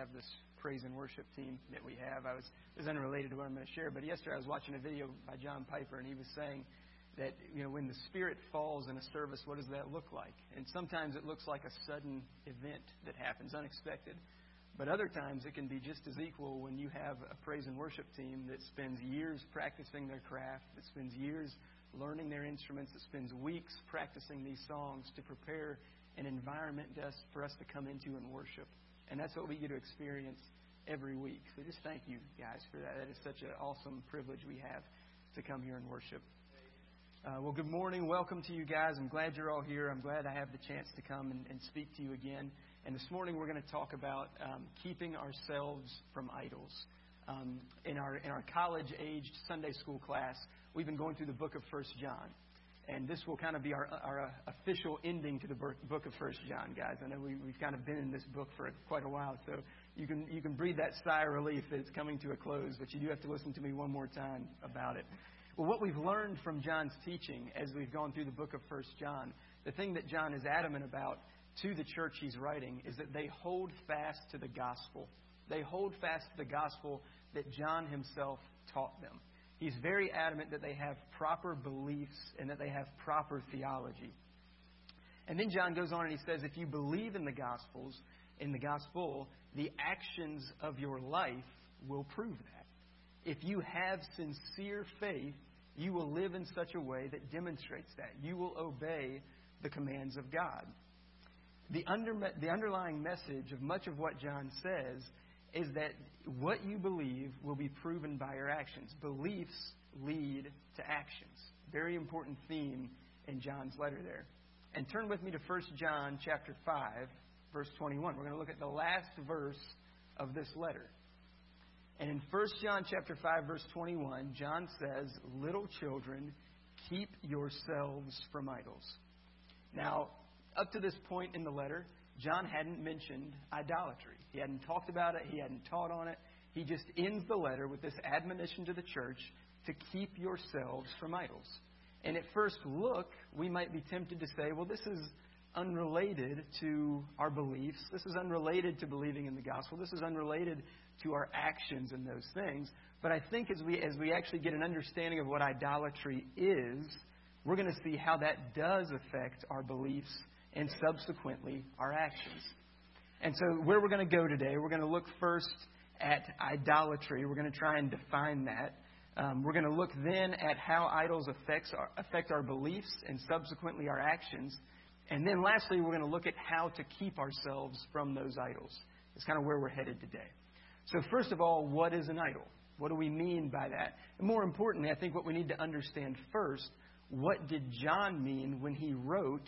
have this praise and worship team that we have. I was this is unrelated to what I'm going to share, but yesterday I was watching a video by John Piper, and he was saying that you know when the Spirit falls in a service, what does that look like? And sometimes it looks like a sudden event that happens, unexpected. But other times it can be just as equal when you have a praise and worship team that spends years practicing their craft, that spends years learning their instruments, that spends weeks practicing these songs to prepare an environment for us to come into and worship. And that's what we get to experience every week. So just thank you guys for that. That is such an awesome privilege we have to come here and worship. Uh, well, good morning. Welcome to you guys. I'm glad you're all here. I'm glad I have the chance to come and, and speak to you again. And this morning we're going to talk about um, keeping ourselves from idols. Um, in our in our college-aged Sunday school class, we've been going through the book of First John, and this will kind of be our our uh, official ending to the book of First John, guys. I know we, we've kind of been in this book for quite a while, so you can you can breathe that sigh of relief that it's coming to a close. But you do have to listen to me one more time about it. Well, what we've learned from John's teaching as we've gone through the book of First John, the thing that John is adamant about to the church he's writing is that they hold fast to the gospel. They hold fast to the gospel that John himself taught them. He's very adamant that they have proper beliefs and that they have proper theology. And then John goes on and he says, if you believe in the gospels, in the gospel, the actions of your life will prove that. If you have sincere faith, you will live in such a way that demonstrates that. You will obey the commands of God. The, under, the underlying message of much of what John says is that what you believe will be proven by your actions. Beliefs lead to actions. Very important theme in John's letter there. And turn with me to 1 John chapter 5, verse 21. We're going to look at the last verse of this letter. And in 1 John chapter 5 verse 21, John says, "Little children, keep yourselves from idols." Now, up to this point in the letter, John hadn't mentioned idolatry. He hadn't talked about it, he hadn't taught on it. He just ends the letter with this admonition to the church to keep yourselves from idols. And at first look, we might be tempted to say, well, this is unrelated to our beliefs. This is unrelated to believing in the gospel. This is unrelated to our actions and those things. But I think as we, as we actually get an understanding of what idolatry is, we're going to see how that does affect our beliefs and subsequently our actions. And so, where we're going to go today, we're going to look first at idolatry. We're going to try and define that. Um, we're going to look then at how idols affects our, affect our beliefs and subsequently our actions. And then lastly, we're going to look at how to keep ourselves from those idols. It's kind of where we're headed today. So, first of all, what is an idol? What do we mean by that? And more importantly, I think what we need to understand first what did John mean when he wrote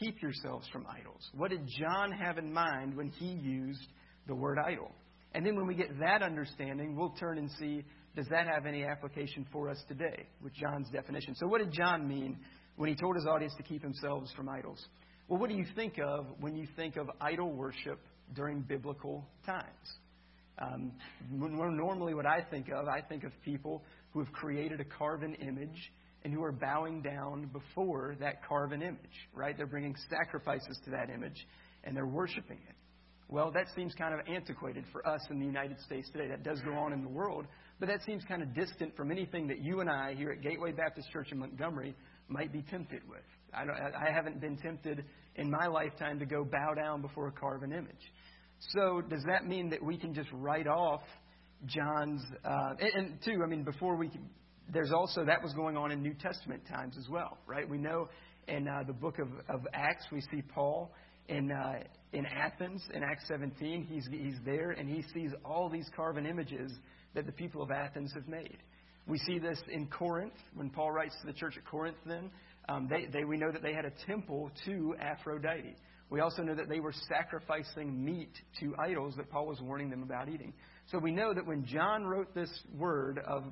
keep yourselves from idols. What did John have in mind when he used the word idol? And then when we get that understanding, we'll turn and see does that have any application for us today with John's definition? So, what did John mean when he told his audience to keep themselves from idols? Well, what do you think of when you think of idol worship during biblical times? Um, normally, what I think of, I think of people who have created a carven image and who are bowing down before that carven image, right? They're bringing sacrifices to that image and they're worshiping it. Well, that seems kind of antiquated for us in the United States today. That does go on in the world, but that seems kind of distant from anything that you and I here at Gateway Baptist Church in Montgomery might be tempted with. I, I haven't been tempted in my lifetime to go bow down before a carven image. So, does that mean that we can just write off John's? Uh, and, and two, I mean, before we there's also that was going on in New Testament times as well, right? We know in uh, the book of, of Acts we see Paul in uh, in Athens in Acts 17. He's he's there and he sees all these carven images that the people of Athens have made. We see this in Corinth when Paul writes to the church at Corinth. Then um, they, they we know that they had a temple to Aphrodite. We also know that they were sacrificing meat to idols that Paul was warning them about eating. So we know that when John wrote this word of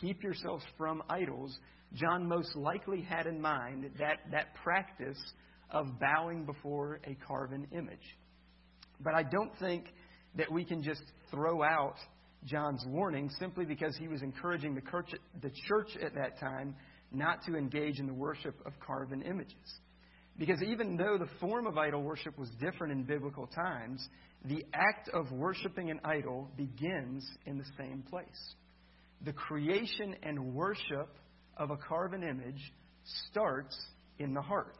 keep yourselves from idols, John most likely had in mind that, that practice of bowing before a carven image. But I don't think that we can just throw out John's warning simply because he was encouraging the church, the church at that time not to engage in the worship of carven images. Because even though the form of idol worship was different in biblical times, the act of worshiping an idol begins in the same place. The creation and worship of a carven image starts in the heart.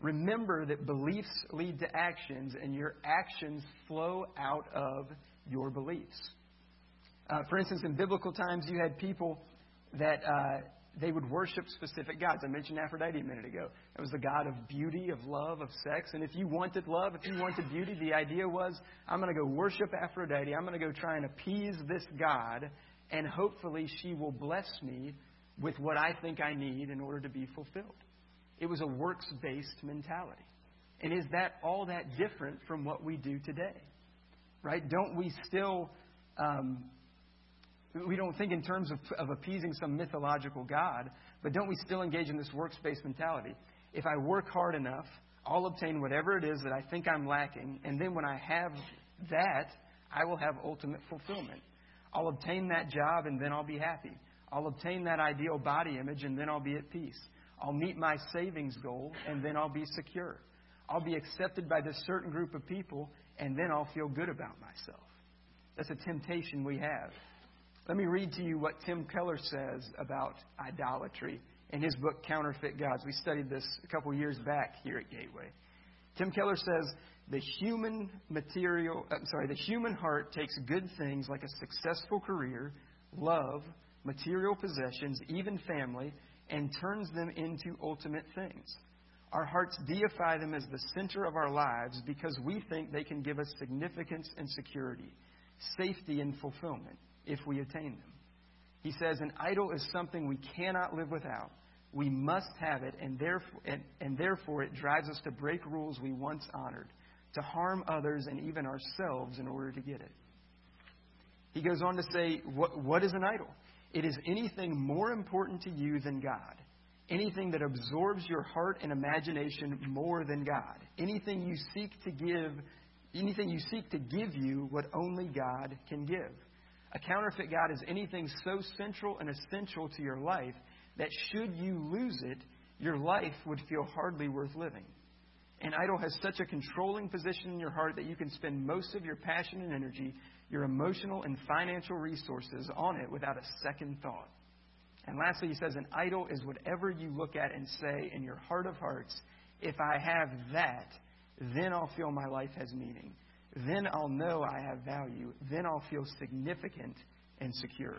Remember that beliefs lead to actions, and your actions flow out of your beliefs. Uh, for instance, in biblical times, you had people that uh, they would worship specific gods. I mentioned Aphrodite a minute ago. It was the god of beauty, of love, of sex. And if you wanted love, if you wanted beauty, the idea was I'm going to go worship Aphrodite. I'm going to go try and appease this god, and hopefully she will bless me with what I think I need in order to be fulfilled. It was a works based mentality. And is that all that different from what we do today? Right? Don't we still um, we don't think in terms of, of appeasing some mythological God, but don't we still engage in this works based mentality? If I work hard enough, I'll obtain whatever it is that I think I'm lacking, and then when I have that, I will have ultimate fulfillment. I'll obtain that job, and then I'll be happy. I'll obtain that ideal body image, and then I'll be at peace. I'll meet my savings goal, and then I'll be secure. I'll be accepted by this certain group of people, and then I'll feel good about myself. That's a temptation we have. Let me read to you what Tim Keller says about idolatry in his book Counterfeit Gods. We studied this a couple years back here at Gateway. Tim Keller says the human material, uh, I'm sorry, the human heart takes good things like a successful career, love, material possessions, even family, and turns them into ultimate things. Our hearts deify them as the center of our lives because we think they can give us significance and security, safety and fulfillment if we attain them. He says, An idol is something we cannot live without. We must have it, and therefore, and, and therefore it drives us to break rules we once honored, to harm others and even ourselves in order to get it. He goes on to say, What, what is an idol? It is anything more important to you than God. Anything that absorbs your heart and imagination more than God. Anything you seek to give, anything you seek to give you what only God can give. A counterfeit God is anything so central and essential to your life that should you lose it, your life would feel hardly worth living. An idol has such a controlling position in your heart that you can spend most of your passion and energy, your emotional and financial resources on it without a second thought. And lastly, he says, an idol is whatever you look at and say in your heart of hearts, if I have that, then I'll feel my life has meaning. Then I'll know I have value. Then I'll feel significant and secure.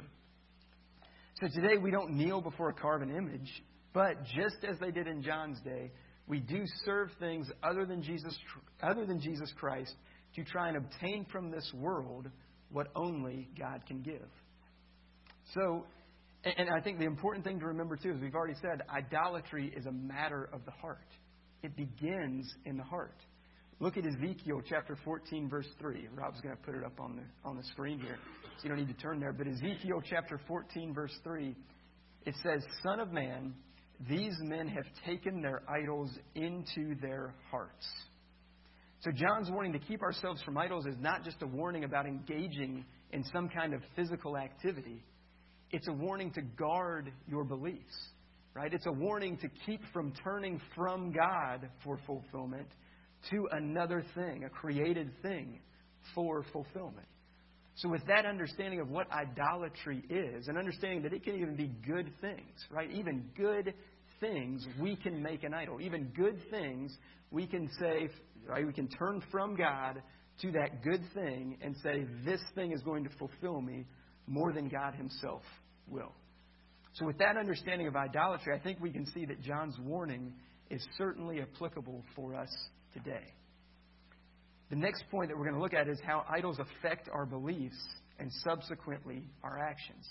So today we don't kneel before a carven image, but just as they did in John's day, we do serve things other than Jesus, other than Jesus Christ to try and obtain from this world what only God can give. So, and I think the important thing to remember too, as we've already said, idolatry is a matter of the heart. It begins in the heart. Look at Ezekiel chapter 14, verse 3. Rob's going to put it up on the, on the screen here, so you don't need to turn there. But Ezekiel chapter 14, verse 3, it says, Son of man, these men have taken their idols into their hearts. So John's warning to keep ourselves from idols is not just a warning about engaging in some kind of physical activity. It's a warning to guard your beliefs, right? It's a warning to keep from turning from God for fulfillment to another thing, a created thing for fulfillment. So, with that understanding of what idolatry is, and understanding that it can even be good things, right? Even good things we can make an idol. Even good things we can say, right? We can turn from God to that good thing and say, this thing is going to fulfill me more than God Himself will. So, with that understanding of idolatry, I think we can see that John's warning is certainly applicable for us today. The next point that we're going to look at is how idols affect our beliefs and subsequently our actions.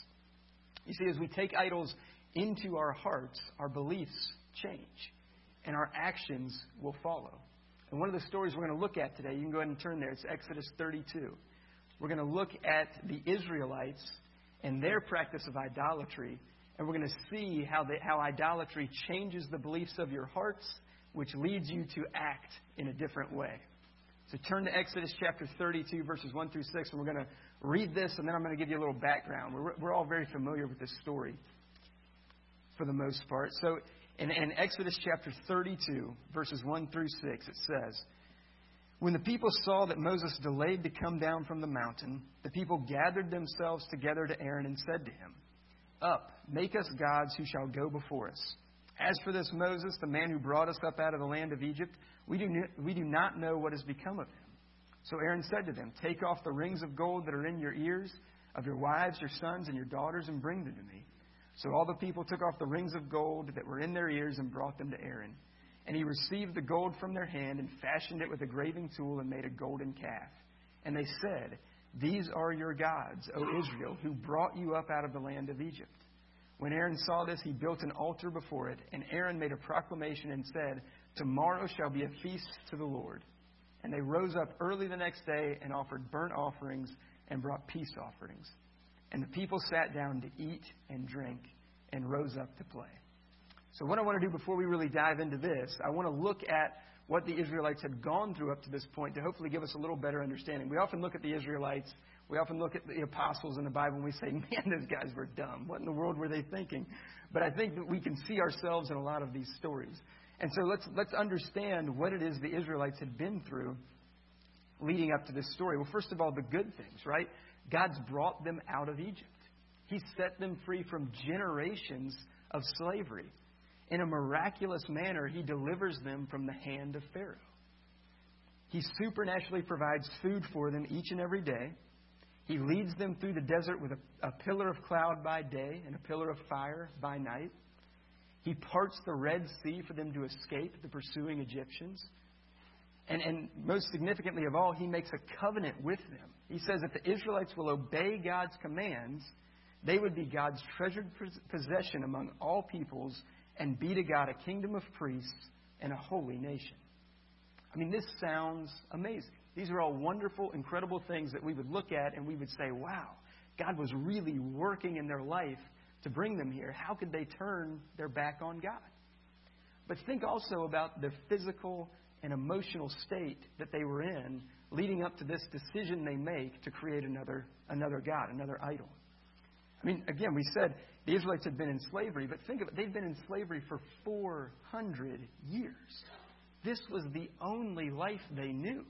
You see, as we take idols into our hearts, our beliefs change and our actions will follow. And one of the stories we're going to look at today, you can go ahead and turn there, it's Exodus 32. We're going to look at the Israelites and their practice of idolatry, and we're going to see how, the, how idolatry changes the beliefs of your hearts which leads you to act in a different way. So turn to Exodus chapter 32, verses 1 through 6, and we're going to read this, and then I'm going to give you a little background. We're, we're all very familiar with this story for the most part. So in, in Exodus chapter 32, verses 1 through 6, it says, When the people saw that Moses delayed to come down from the mountain, the people gathered themselves together to Aaron and said to him, Up, make us gods who shall go before us. As for this Moses, the man who brought us up out of the land of Egypt, we do, we do not know what has become of him. So Aaron said to them, Take off the rings of gold that are in your ears of your wives, your sons, and your daughters, and bring them to me. So all the people took off the rings of gold that were in their ears and brought them to Aaron. And he received the gold from their hand and fashioned it with a graving tool and made a golden calf. And they said, These are your gods, O Israel, who brought you up out of the land of Egypt. When Aaron saw this, he built an altar before it, and Aaron made a proclamation and said, Tomorrow shall be a feast to the Lord. And they rose up early the next day and offered burnt offerings and brought peace offerings. And the people sat down to eat and drink and rose up to play. So, what I want to do before we really dive into this, I want to look at what the Israelites had gone through up to this point to hopefully give us a little better understanding. We often look at the Israelites, we often look at the apostles in the Bible, and we say, man, those guys were dumb. What in the world were they thinking? But I think that we can see ourselves in a lot of these stories. And so let's, let's understand what it is the Israelites had been through leading up to this story. Well, first of all, the good things, right? God's brought them out of Egypt. He set them free from generations of slavery in a miraculous manner, he delivers them from the hand of Pharaoh. He supernaturally provides food for them each and every day. He leads them through the desert with a, a, pillar of cloud by day and a pillar of fire by night. He parts the Red Sea for them to escape the pursuing Egyptians. And, and most significantly of all, he makes a covenant with them. He says if the Israelites will obey God's commands, they would be God's treasured possession among all peoples and be to God a kingdom of priests and a holy nation. I mean, this sounds amazing. These are all wonderful, incredible things that we would look at and we would say, wow, God was really working in their life to bring them here. How could they turn their back on God? But think also about the physical and emotional state that they were in leading up to this decision they make to create another, another God, another idol. I mean, again, we said the Israelites had been in slavery, but think of it, they've been in slavery for 400 years. This was the only life they knew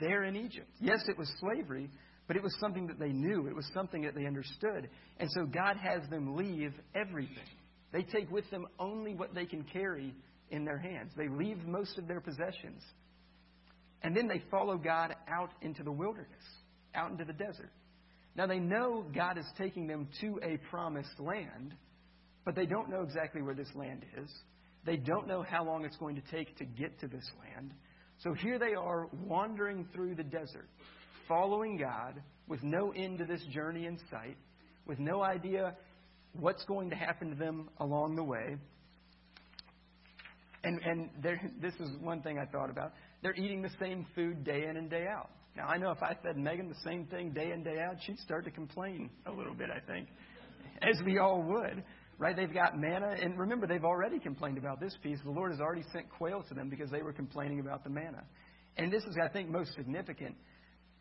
there in Egypt. Yes, it was slavery, but it was something that they knew. It was something that they understood. And so God has them leave everything. They take with them only what they can carry in their hands. They leave most of their possessions. And then they follow God out into the wilderness, out into the desert. Now, they know God is taking them to a promised land, but they don't know exactly where this land is. They don't know how long it's going to take to get to this land. So here they are wandering through the desert, following God with no end to this journey in sight, with no idea what's going to happen to them along the way. And, and this is one thing I thought about. They're eating the same food day in and day out. Now, I know if I fed Megan the same thing day in, day out, she'd start to complain a little bit, I think, as we all would. Right? They've got manna. And remember, they've already complained about this piece. The Lord has already sent quail to them because they were complaining about the manna. And this is, I think, most significant.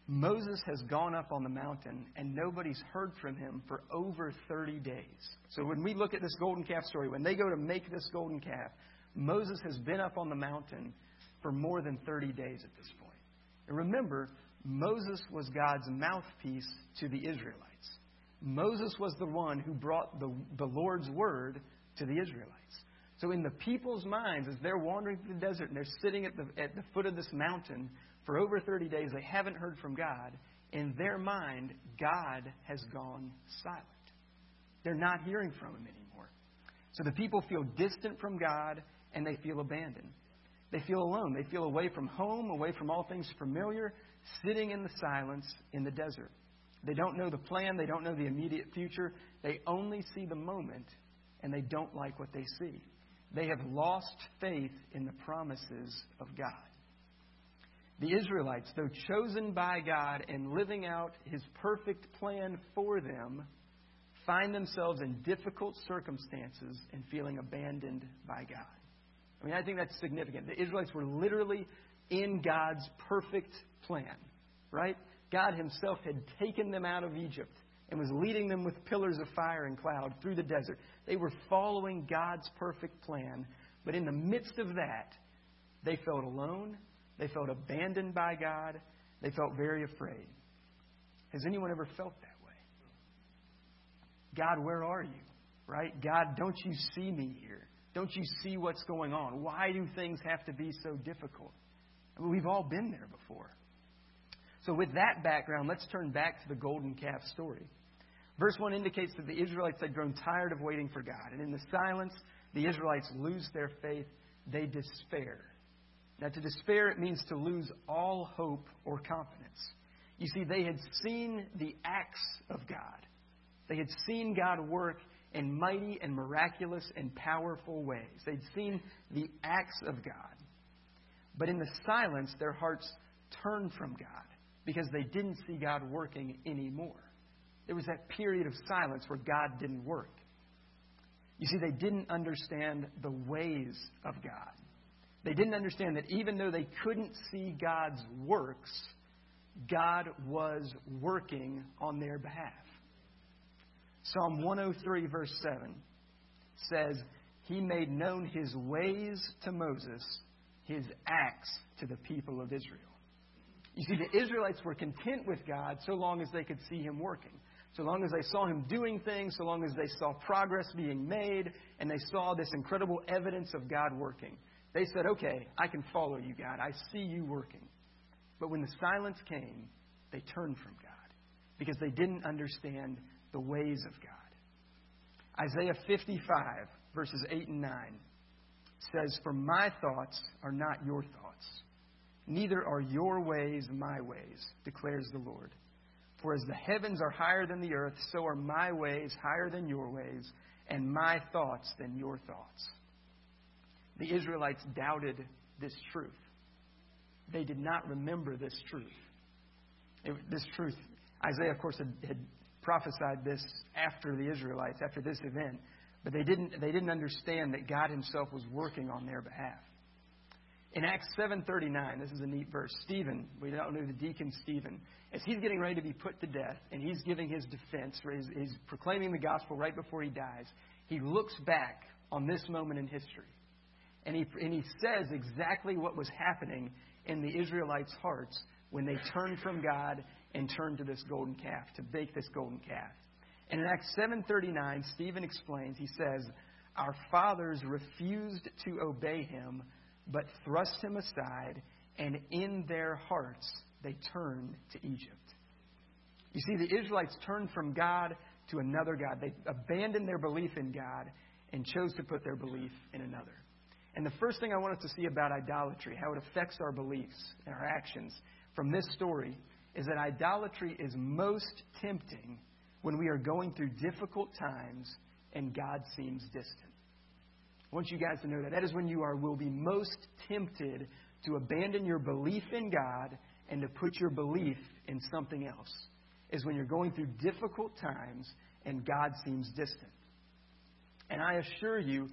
Moses has gone up on the mountain and nobody's heard from him for over 30 days. So when we look at this golden calf story, when they go to make this golden calf, Moses has been up on the mountain for more than 30 days at this point. And remember, Moses was God's mouthpiece to the Israelites. Moses was the one who brought the, the Lord's word to the Israelites. So, in the people's minds, as they're wandering through the desert and they're sitting at the, at the foot of this mountain for over 30 days, they haven't heard from God. In their mind, God has gone silent. They're not hearing from Him anymore. So, the people feel distant from God and they feel abandoned. They feel alone. They feel away from home, away from all things familiar, sitting in the silence in the desert. They don't know the plan, they don't know the immediate future. They only see the moment, and they don't like what they see. They have lost faith in the promises of God. The Israelites, though chosen by God and living out His perfect plan for them, find themselves in difficult circumstances and feeling abandoned by God. I mean, I think that's significant. The Israelites were literally in God's perfect plan, right? God Himself had taken them out of Egypt and was leading them with pillars of fire and cloud through the desert. They were following God's perfect plan. But in the midst of that, they felt alone, They felt abandoned by God. They felt very afraid. Has anyone ever felt that way? God, where are you? Right? God, don't you see me here? Don't you see what's going on? Why do things have to be so difficult? I mean, we've all been there before. So, with that background, let's turn back to the golden calf story. Verse 1 indicates that the Israelites had grown tired of waiting for God. And in the silence, the Israelites lose their faith. They despair. Now, to despair, it means to lose all hope or confidence. You see, they had seen the acts of God, they had seen God work in mighty and miraculous and powerful ways. They'd seen the acts of God. But in the silence, their hearts turned from God because they didn't see God working anymore. There was that period of silence where God didn't work. You see, they didn't understand the ways of God. They didn't understand that even though they couldn't see God's works, God was working on their behalf. Psalm 103, verse 7 says, He made known His ways to Moses, His acts to the people of Israel. You see, the Israelites were content with God so long as they could see Him working. So long as they saw Him doing things, so long as they saw progress being made, and they saw this incredible evidence of God working. They said, Okay, I can follow you, God. I see you working. But when the silence came, they turned from God because they didn't understand the ways of God. Isaiah 55, verses 8 and 9 says, For my thoughts are not your thoughts, neither are your ways my ways, declares the Lord. For as the heavens are higher than the earth, so are my ways higher than your ways, and my thoughts than your thoughts. The Israelites doubted this truth. They did not remember this truth. It, this truth, Isaiah, of course, had, had prophesied this after the Israelites, after this event, but they didn't, they didn't understand that God Himself was working on their behalf. In Acts 7:39, this is a neat verse. Stephen, we don't know the deacon Stephen, as he's getting ready to be put to death, and he's giving his defense, he's, he's proclaiming the gospel right before he dies. He looks back on this moment in history, and he and he says exactly what was happening in the Israelites' hearts when they turned from God and turned to this golden calf to bake this golden calf. And in Acts 7:39, Stephen explains. He says, "Our fathers refused to obey him." But thrust him aside, and in their hearts they turned to Egypt. You see, the Israelites turned from God to another God. They abandoned their belief in God and chose to put their belief in another. And the first thing I want us to see about idolatry, how it affects our beliefs and our actions from this story, is that idolatry is most tempting when we are going through difficult times and God seems distant. I want you guys to know that. That is when you are will be most tempted to abandon your belief in God and to put your belief in something else. Is when you're going through difficult times and God seems distant. And I assure you,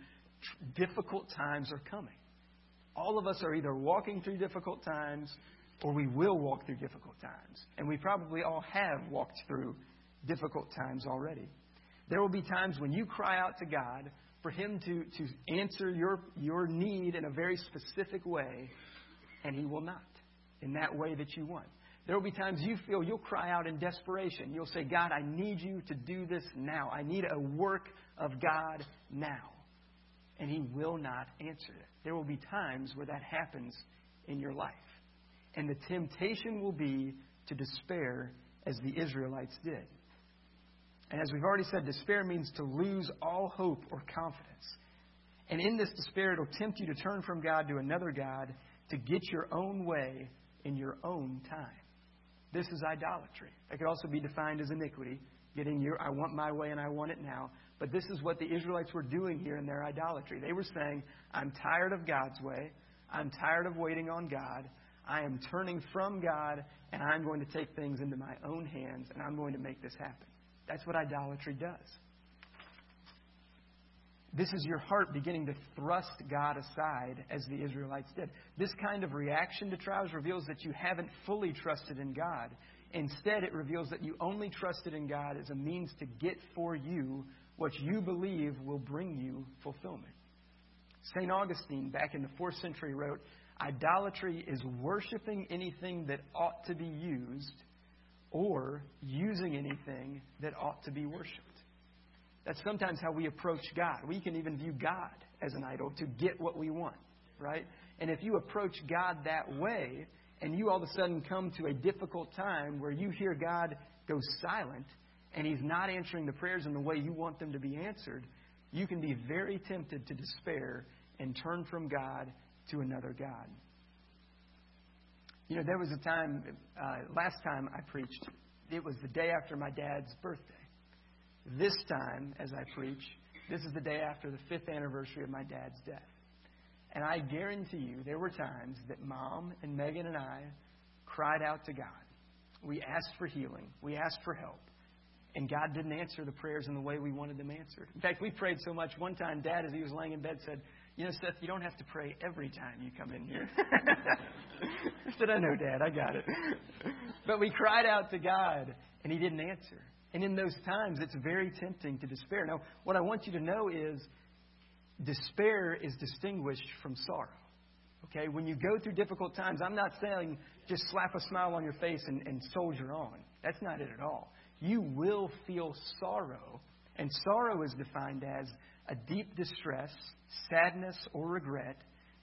difficult times are coming. All of us are either walking through difficult times or we will walk through difficult times. And we probably all have walked through difficult times already. There will be times when you cry out to God for Him to, to answer your, your need in a very specific way, and He will not in that way that you want. There will be times you feel you'll cry out in desperation. You'll say, God, I need you to do this now. I need a work of God now. And He will not answer it. There will be times where that happens in your life. And the temptation will be to despair as the Israelites did. And as we've already said, despair means to lose all hope or confidence. And in this despair, it'll tempt you to turn from God to another God to get your own way in your own time. This is idolatry. It could also be defined as iniquity, getting your, I want my way and I want it now. But this is what the Israelites were doing here in their idolatry. They were saying, I'm tired of God's way. I'm tired of waiting on God. I am turning from God, and I'm going to take things into my own hands, and I'm going to make this happen. That's what idolatry does. This is your heart beginning to thrust God aside as the Israelites did. This kind of reaction to trials reveals that you haven't fully trusted in God. Instead, it reveals that you only trusted in God as a means to get for you what you believe will bring you fulfillment. St. Augustine, back in the fourth century, wrote Idolatry is worshiping anything that ought to be used or using anything that ought to be worshiped. That's sometimes how we approach God. We can even view God as an idol to get what we want, right? And if you approach God that way, and you all of a sudden come to a difficult time where you hear God go silent and He's not answering the prayers in the way you want them to be answered, you can be very tempted to despair and turn from God to another God. You know, there was a time, uh, last time I preached, it was the day after my dad's birthday. This time, as I preach, this is the day after the fifth anniversary of my dad's death. And I guarantee you, there were times that mom and Megan and I cried out to God. We asked for healing, we asked for help. And God didn't answer the prayers in the way we wanted them answered. In fact, we prayed so much. One time, Dad, as he was laying in bed, said, You know, Seth, you don't have to pray every time you come in here. I said, I know, Dad, I got it. but we cried out to God, and He didn't answer. And in those times, it's very tempting to despair. Now, what I want you to know is despair is distinguished from sorrow. Okay? When you go through difficult times, I'm not saying just slap a smile on your face and, and soldier on. That's not it at all. You will feel sorrow, and sorrow is defined as a deep distress, sadness, or regret,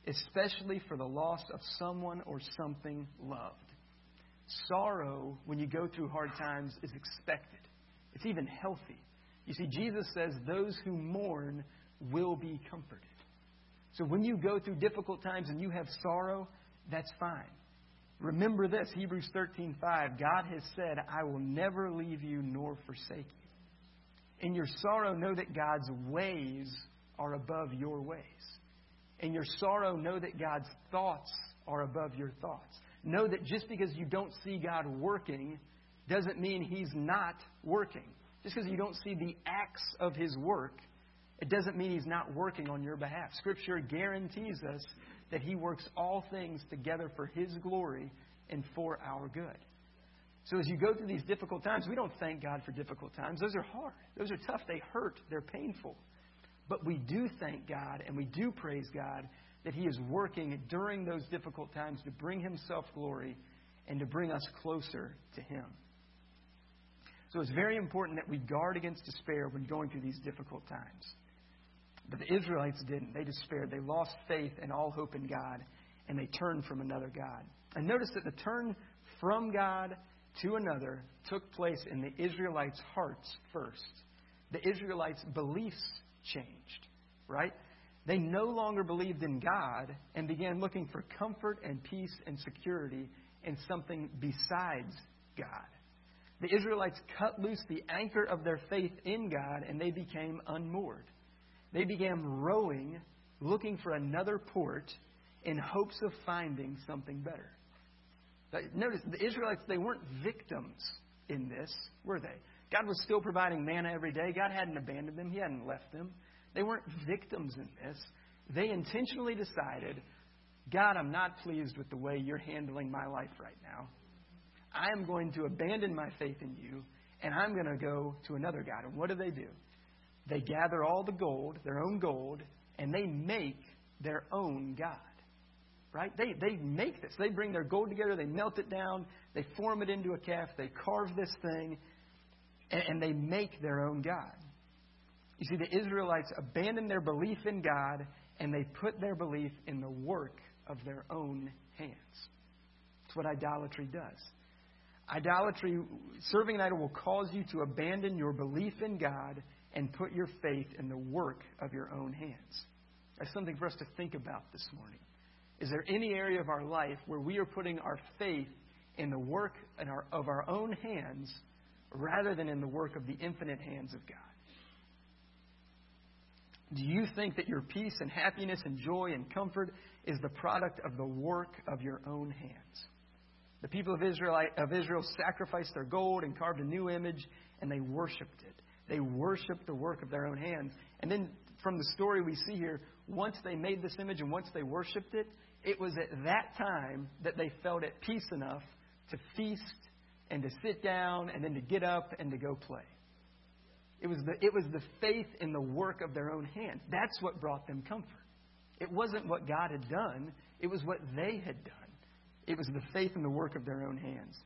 especially for the loss of someone or something loved. Sorrow, when you go through hard times, is expected. It's even healthy. You see, Jesus says those who mourn will be comforted. So when you go through difficult times and you have sorrow, that's fine. Remember this, Hebrews 13:5, God has said, "I will never leave you nor forsake you." In your sorrow, know that God's ways are above your ways. In your sorrow, know that God's thoughts are above your thoughts. Know that just because you don't see God working doesn't mean He's not working. Just because you don't see the acts of His work it doesn't mean He's not working on your behalf. Scripture guarantees us that He works all things together for His glory and for our good. So as you go through these difficult times, we don't thank God for difficult times. Those are hard. Those are tough. They hurt. They're painful. But we do thank God and we do praise God that He is working during those difficult times to bring Himself glory and to bring us closer to Him. So it's very important that we guard against despair when going through these difficult times. But the Israelites didn't. They despaired. They lost faith and all hope in God, and they turned from another God. And notice that the turn from God to another took place in the Israelites' hearts first. The Israelites' beliefs changed, right? They no longer believed in God and began looking for comfort and peace and security in something besides God. The Israelites cut loose the anchor of their faith in God and they became unmoored. They began rowing, looking for another port in hopes of finding something better. Notice, the Israelites, they weren't victims in this, were they? God was still providing manna every day. God hadn't abandoned them, He hadn't left them. They weren't victims in this. They intentionally decided, God, I'm not pleased with the way you're handling my life right now. I am going to abandon my faith in you, and I'm going to go to another God. And what do they do? They gather all the gold, their own gold, and they make their own God. Right? They, they make this. They bring their gold together, they melt it down, they form it into a calf, they carve this thing, and, and they make their own God. You see, the Israelites abandoned their belief in God and they put their belief in the work of their own hands. That's what idolatry does. Idolatry, serving an idol, will cause you to abandon your belief in God and put your faith in the work of your own hands. That's something for us to think about this morning. Is there any area of our life where we are putting our faith in the work our, of our own hands rather than in the work of the infinite hands of God? Do you think that your peace and happiness and joy and comfort is the product of the work of your own hands? The people of Israel, of Israel sacrificed their gold and carved a new image, and they worshiped it. They worshiped the work of their own hands. And then from the story we see here, once they made this image and once they worshiped it, it was at that time that they felt at peace enough to feast and to sit down and then to get up and to go play. It was the, it was the faith in the work of their own hands. That's what brought them comfort. It wasn't what God had done, It was what they had done. It was the faith in the work of their own hands.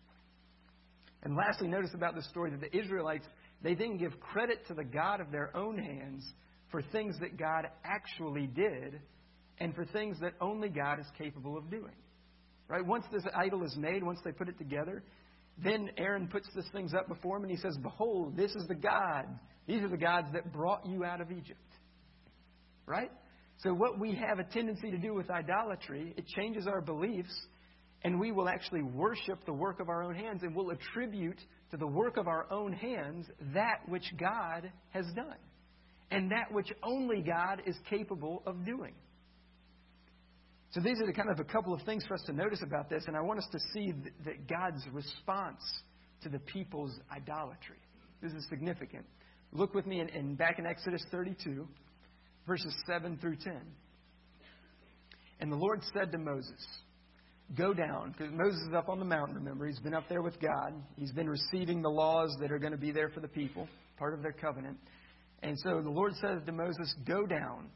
And lastly, notice about this story that the Israelites, they didn't give credit to the God of their own hands for things that God actually did and for things that only God is capable of doing. Right? Once this idol is made, once they put it together, then Aaron puts these things up before him and he says, Behold, this is the God. These are the gods that brought you out of Egypt. Right? So, what we have a tendency to do with idolatry, it changes our beliefs, and we will actually worship the work of our own hands and we'll attribute to the work of our own hands that which God has done, and that which only God is capable of doing. So these are the kind of a couple of things for us to notice about this, and I want us to see that God's response to the people's idolatry. This is significant. Look with me in, in back in Exodus 32, verses 7 through 10. And the Lord said to Moses, Go down, because Moses is up on the mountain, remember. He's been up there with God. He's been receiving the laws that are going to be there for the people, part of their covenant. And so the Lord says to Moses, Go down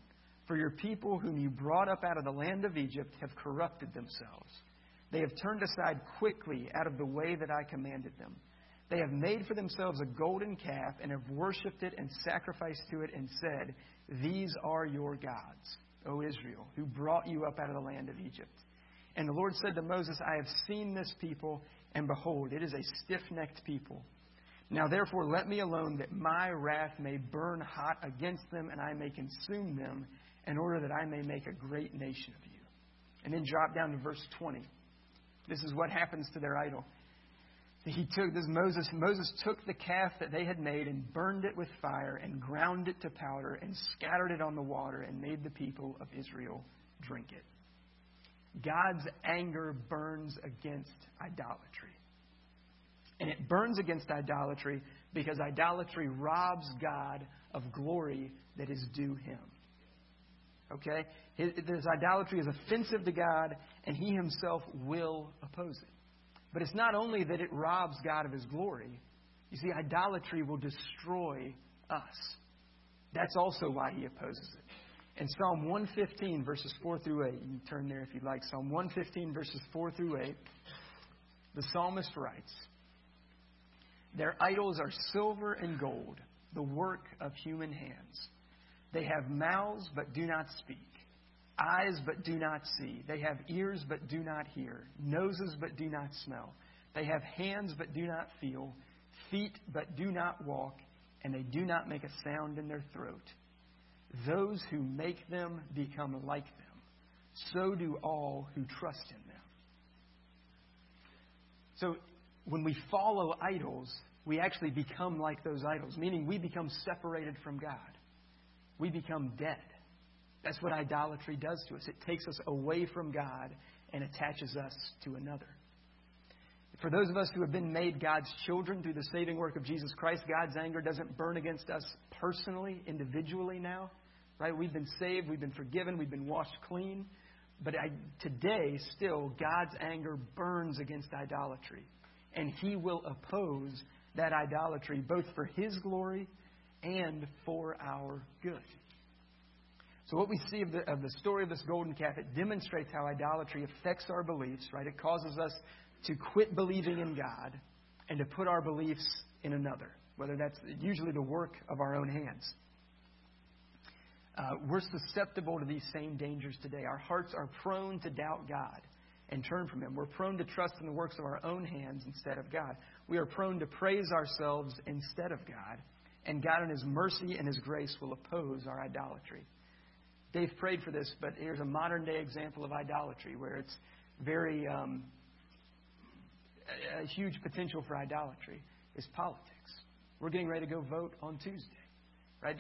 for your people, whom you brought up out of the land of Egypt, have corrupted themselves. They have turned aside quickly out of the way that I commanded them. They have made for themselves a golden calf and have worshipped it and sacrificed to it and said, These are your gods, O Israel, who brought you up out of the land of Egypt. And the Lord said to Moses, I have seen this people, and behold, it is a stiff necked people. Now therefore let me alone, that my wrath may burn hot against them, and I may consume them in order that I may make a great nation of you. And then drop down to verse 20. This is what happens to their idol. He took this Moses Moses took the calf that they had made and burned it with fire and ground it to powder and scattered it on the water and made the people of Israel drink it. God's anger burns against idolatry. And it burns against idolatry because idolatry robs God of glory that is due him. Okay? His, idolatry is offensive to God, and he himself will oppose it. But it's not only that it robs God of his glory. You see, idolatry will destroy us. That's also why he opposes it. In Psalm 115, verses 4 through 8, you can turn there if you'd like. Psalm 115, verses 4 through 8, the psalmist writes Their idols are silver and gold, the work of human hands. They have mouths but do not speak, eyes but do not see. They have ears but do not hear, noses but do not smell. They have hands but do not feel, feet but do not walk, and they do not make a sound in their throat. Those who make them become like them. So do all who trust in them. So when we follow idols, we actually become like those idols, meaning we become separated from God we become dead. That's what idolatry does to us. It takes us away from God and attaches us to another. For those of us who have been made God's children through the saving work of Jesus Christ, God's anger doesn't burn against us personally, individually now. Right? We've been saved, we've been forgiven, we've been washed clean. But I, today, still, God's anger burns against idolatry. And He will oppose that idolatry, both for His glory and for our good. So, what we see of the, of the story of this golden calf, it demonstrates how idolatry affects our beliefs, right? It causes us to quit believing in God and to put our beliefs in another, whether that's usually the work of our own hands. Uh, we're susceptible to these same dangers today. Our hearts are prone to doubt God and turn from Him. We're prone to trust in the works of our own hands instead of God. We are prone to praise ourselves instead of God and God, in His mercy and His grace, will oppose our idolatry. Dave prayed for this, but here's a modern day example of idolatry where it's very um, a huge potential for idolatry is politics. We're getting ready to go vote on Tuesday, right?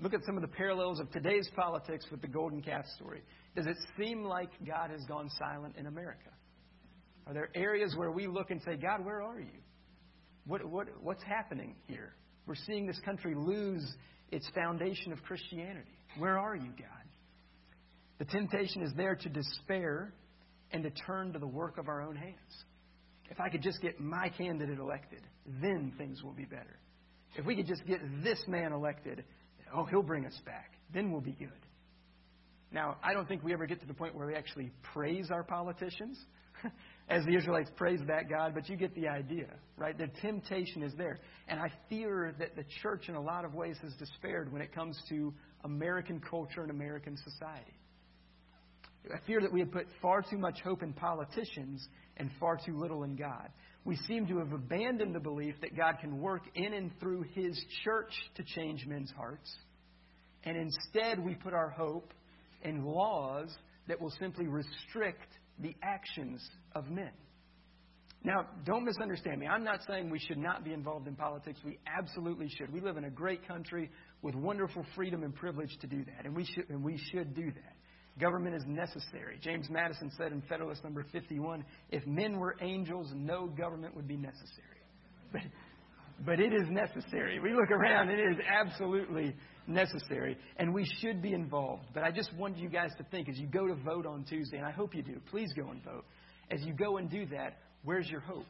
Look at some of the parallels of today's politics with the golden calf story. Does it seem like God has gone silent in America? Are there areas where we look and say, God, where are you? What, what, what's happening here? We're seeing this country lose its foundation of Christianity. Where are you, God? The temptation is there to despair and to turn to the work of our own hands. If I could just get my candidate elected, then things will be better. If we could just get this man elected, oh, he'll bring us back. Then we'll be good. Now, I don't think we ever get to the point where we actually praise our politicians as the Israelites praised that God, but you get the idea, right? The temptation is there. And I fear that the church, in a lot of ways, has despaired when it comes to American culture and American society. I fear that we have put far too much hope in politicians and far too little in God. We seem to have abandoned the belief that God can work in and through His church to change men's hearts. And instead, we put our hope in laws that will simply restrict the actions of men. Now, don't misunderstand me. I'm not saying we should not be involved in politics. We absolutely should. We live in a great country with wonderful freedom and privilege to do that, and we should, and we should do that. Government is necessary. James Madison said in Federalist number 51 if men were angels, no government would be necessary. But, but it is necessary. We look around, it is absolutely necessary, and we should be involved. But I just want you guys to think as you go to vote on Tuesday, and I hope you do, please go and vote. As you go and do that, where's your hope?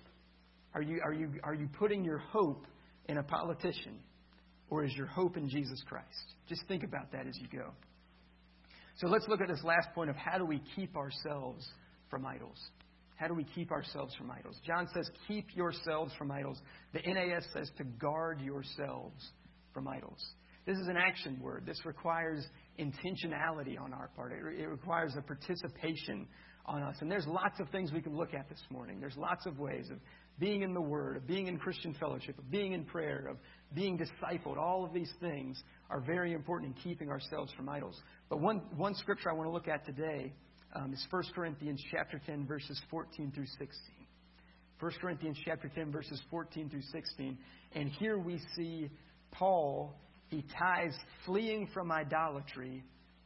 Are you, are you, are you putting your hope in a politician, or is your hope in Jesus Christ? Just think about that as you go. So let's look at this last point of how do we keep ourselves from idols? How do we keep ourselves from idols? John says, keep yourselves from idols. The NAS says to guard yourselves from idols. This is an action word. This requires intentionality on our part, it requires a participation on us. And there's lots of things we can look at this morning. There's lots of ways of being in the Word, of being in Christian fellowship, of being in prayer, of being discipled. All of these things are very important in keeping ourselves from idols. But one, one scripture I want to look at today um, is 1 Corinthians chapter 10, verses 14 through 16. 1 Corinthians chapter 10, verses 14 through 16. And here we see Paul, he ties fleeing from idolatry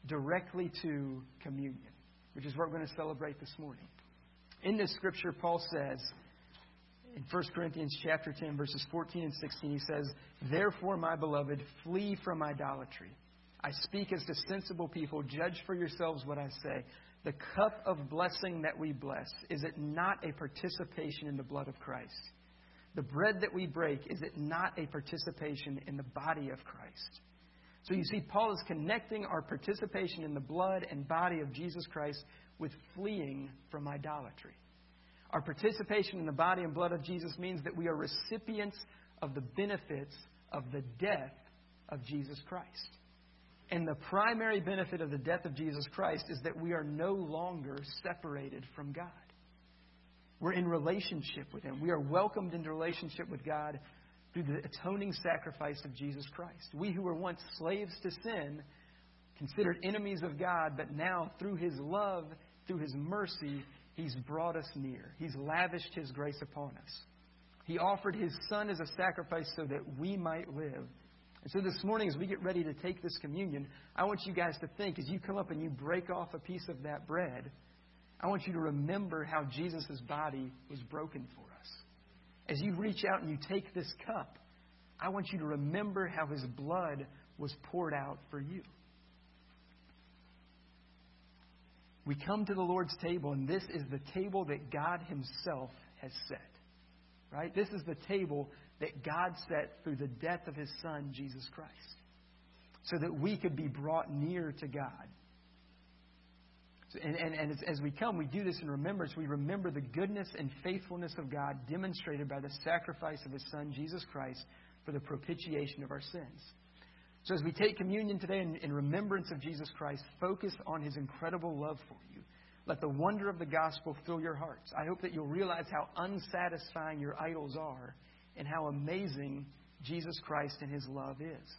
directly to communion, which is what we're going to celebrate this morning. In this scripture, Paul says, in 1 Corinthians chapter 10, verses 14 and 16, he says, Therefore, my beloved, flee from idolatry. I speak as to sensible people. Judge for yourselves what I say. The cup of blessing that we bless, is it not a participation in the blood of Christ? The bread that we break, is it not a participation in the body of Christ? So you see, Paul is connecting our participation in the blood and body of Jesus Christ with fleeing from idolatry. Our participation in the body and blood of Jesus means that we are recipients of the benefits of the death of Jesus Christ. And the primary benefit of the death of Jesus Christ is that we are no longer separated from God. We're in relationship with Him. We are welcomed into relationship with God through the atoning sacrifice of Jesus Christ. We who were once slaves to sin, considered enemies of God, but now through His love, through His mercy, He's brought us near. He's lavished His grace upon us. He offered His Son as a sacrifice so that we might live and so this morning, as we get ready to take this communion, I want you guys to think as you come up and you break off a piece of that bread, I want you to remember how Jesus' body was broken for us. As you reach out and you take this cup, I want you to remember how his blood was poured out for you. We come to the Lord's table, and this is the table that God Himself has set. Right? This is the table that God set through the death of his Son, Jesus Christ, so that we could be brought near to God. So, and, and, and as, as we come, we do this in remembrance. We remember the goodness and faithfulness of God demonstrated by the sacrifice of his Son, Jesus Christ, for the propitiation of our sins. So as we take communion today in, in remembrance of Jesus Christ, focus on his incredible love for you. Let the wonder of the gospel fill your hearts. I hope that you'll realize how unsatisfying your idols are and how amazing Jesus Christ and his love is.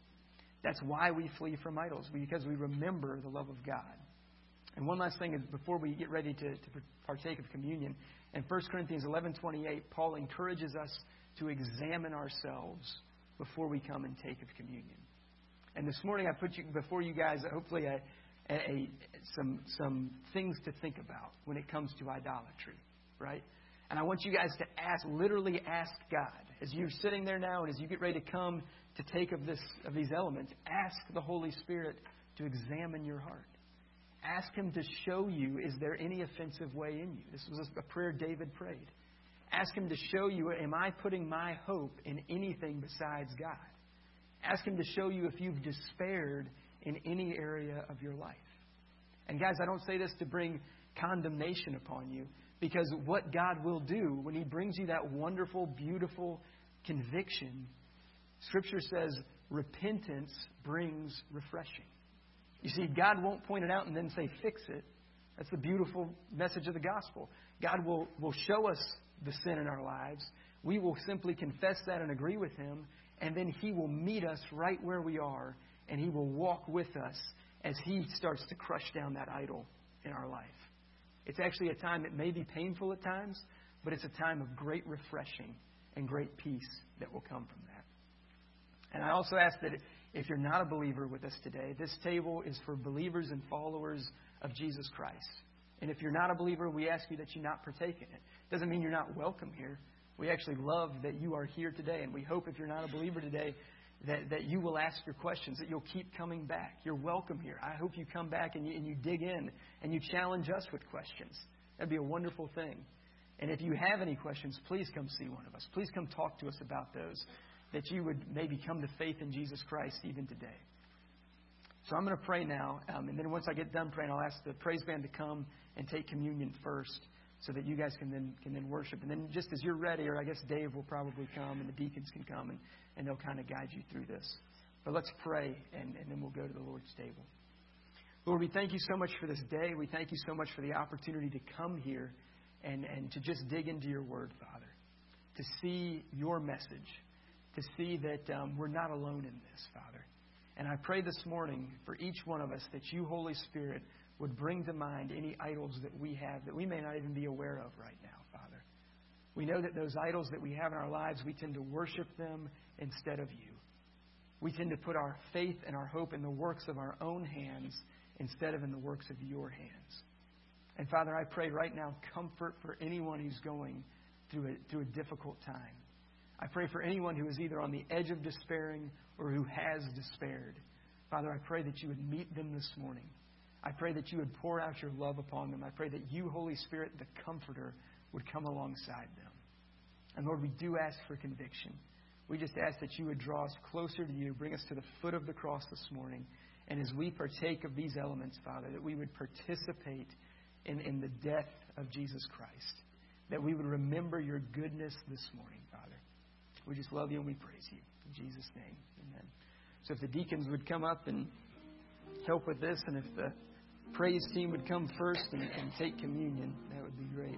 That's why we flee from idols, because we remember the love of God. And one last thing is before we get ready to, to partake of communion, in 1 Corinthians 11:28, Paul encourages us to examine ourselves before we come and take of communion. And this morning I put you before you guys hopefully a, a, a, some some things to think about when it comes to idolatry, right? And I want you guys to ask, literally ask God as you're sitting there now and as you get ready to come to take of, this, of these elements, ask the Holy Spirit to examine your heart. Ask Him to show you, is there any offensive way in you? This was a prayer David prayed. Ask Him to show you, am I putting my hope in anything besides God? Ask Him to show you if you've despaired in any area of your life. And guys, I don't say this to bring condemnation upon you because what God will do when He brings you that wonderful, beautiful conviction, Scripture says repentance brings refreshing. You see, God won't point it out and then say, fix it. That's the beautiful message of the gospel. God will, will show us the sin in our lives. We will simply confess that and agree with Him, and then He will meet us right where we are, and He will walk with us as He starts to crush down that idol in our life. It's actually a time that may be painful at times, but it's a time of great refreshing and great peace that will come from that. And I also ask that if you're not a believer with us today, this table is for believers and followers of Jesus Christ. And if you're not a believer, we ask you that you not partake in it. Doesn't mean you're not welcome here. We actually love that you are here today, and we hope if you're not a believer today, that, that you will ask your questions, that you'll keep coming back. You're welcome here. I hope you come back and you, and you dig in and you challenge us with questions. That'd be a wonderful thing. And if you have any questions, please come see one of us. Please come talk to us about those, that you would maybe come to faith in Jesus Christ even today. So I'm going to pray now, um, and then once I get done praying, I'll ask the praise band to come and take communion first, so that you guys can then can then worship. And then just as you're ready, or I guess Dave will probably come, and the deacons can come, and, and they'll kind of guide you through this. But let's pray, and, and then we'll go to the Lord's table. Lord, we thank you so much for this day. We thank you so much for the opportunity to come here and, and to just dig into your word, Father, to see your message, to see that um, we're not alone in this, Father. And I pray this morning for each one of us that you, Holy Spirit, would bring to mind any idols that we have that we may not even be aware of right now, Father. We know that those idols that we have in our lives, we tend to worship them instead of you. We tend to put our faith and our hope in the works of our own hands instead of in the works of your hands. And Father, I pray right now comfort for anyone who's going through a, through a difficult time. I pray for anyone who is either on the edge of despairing or who has despaired. Father, I pray that you would meet them this morning. I pray that you would pour out your love upon them. I pray that you, Holy Spirit, the Comforter, would come alongside them. And Lord, we do ask for conviction. We just ask that you would draw us closer to you, bring us to the foot of the cross this morning. And as we partake of these elements, Father, that we would participate in, in the death of Jesus Christ. That we would remember your goodness this morning, Father. We just love you and we praise you. In Jesus' name, amen. So if the deacons would come up and help with this, and if the praise team would come first and, and take communion, that would be great.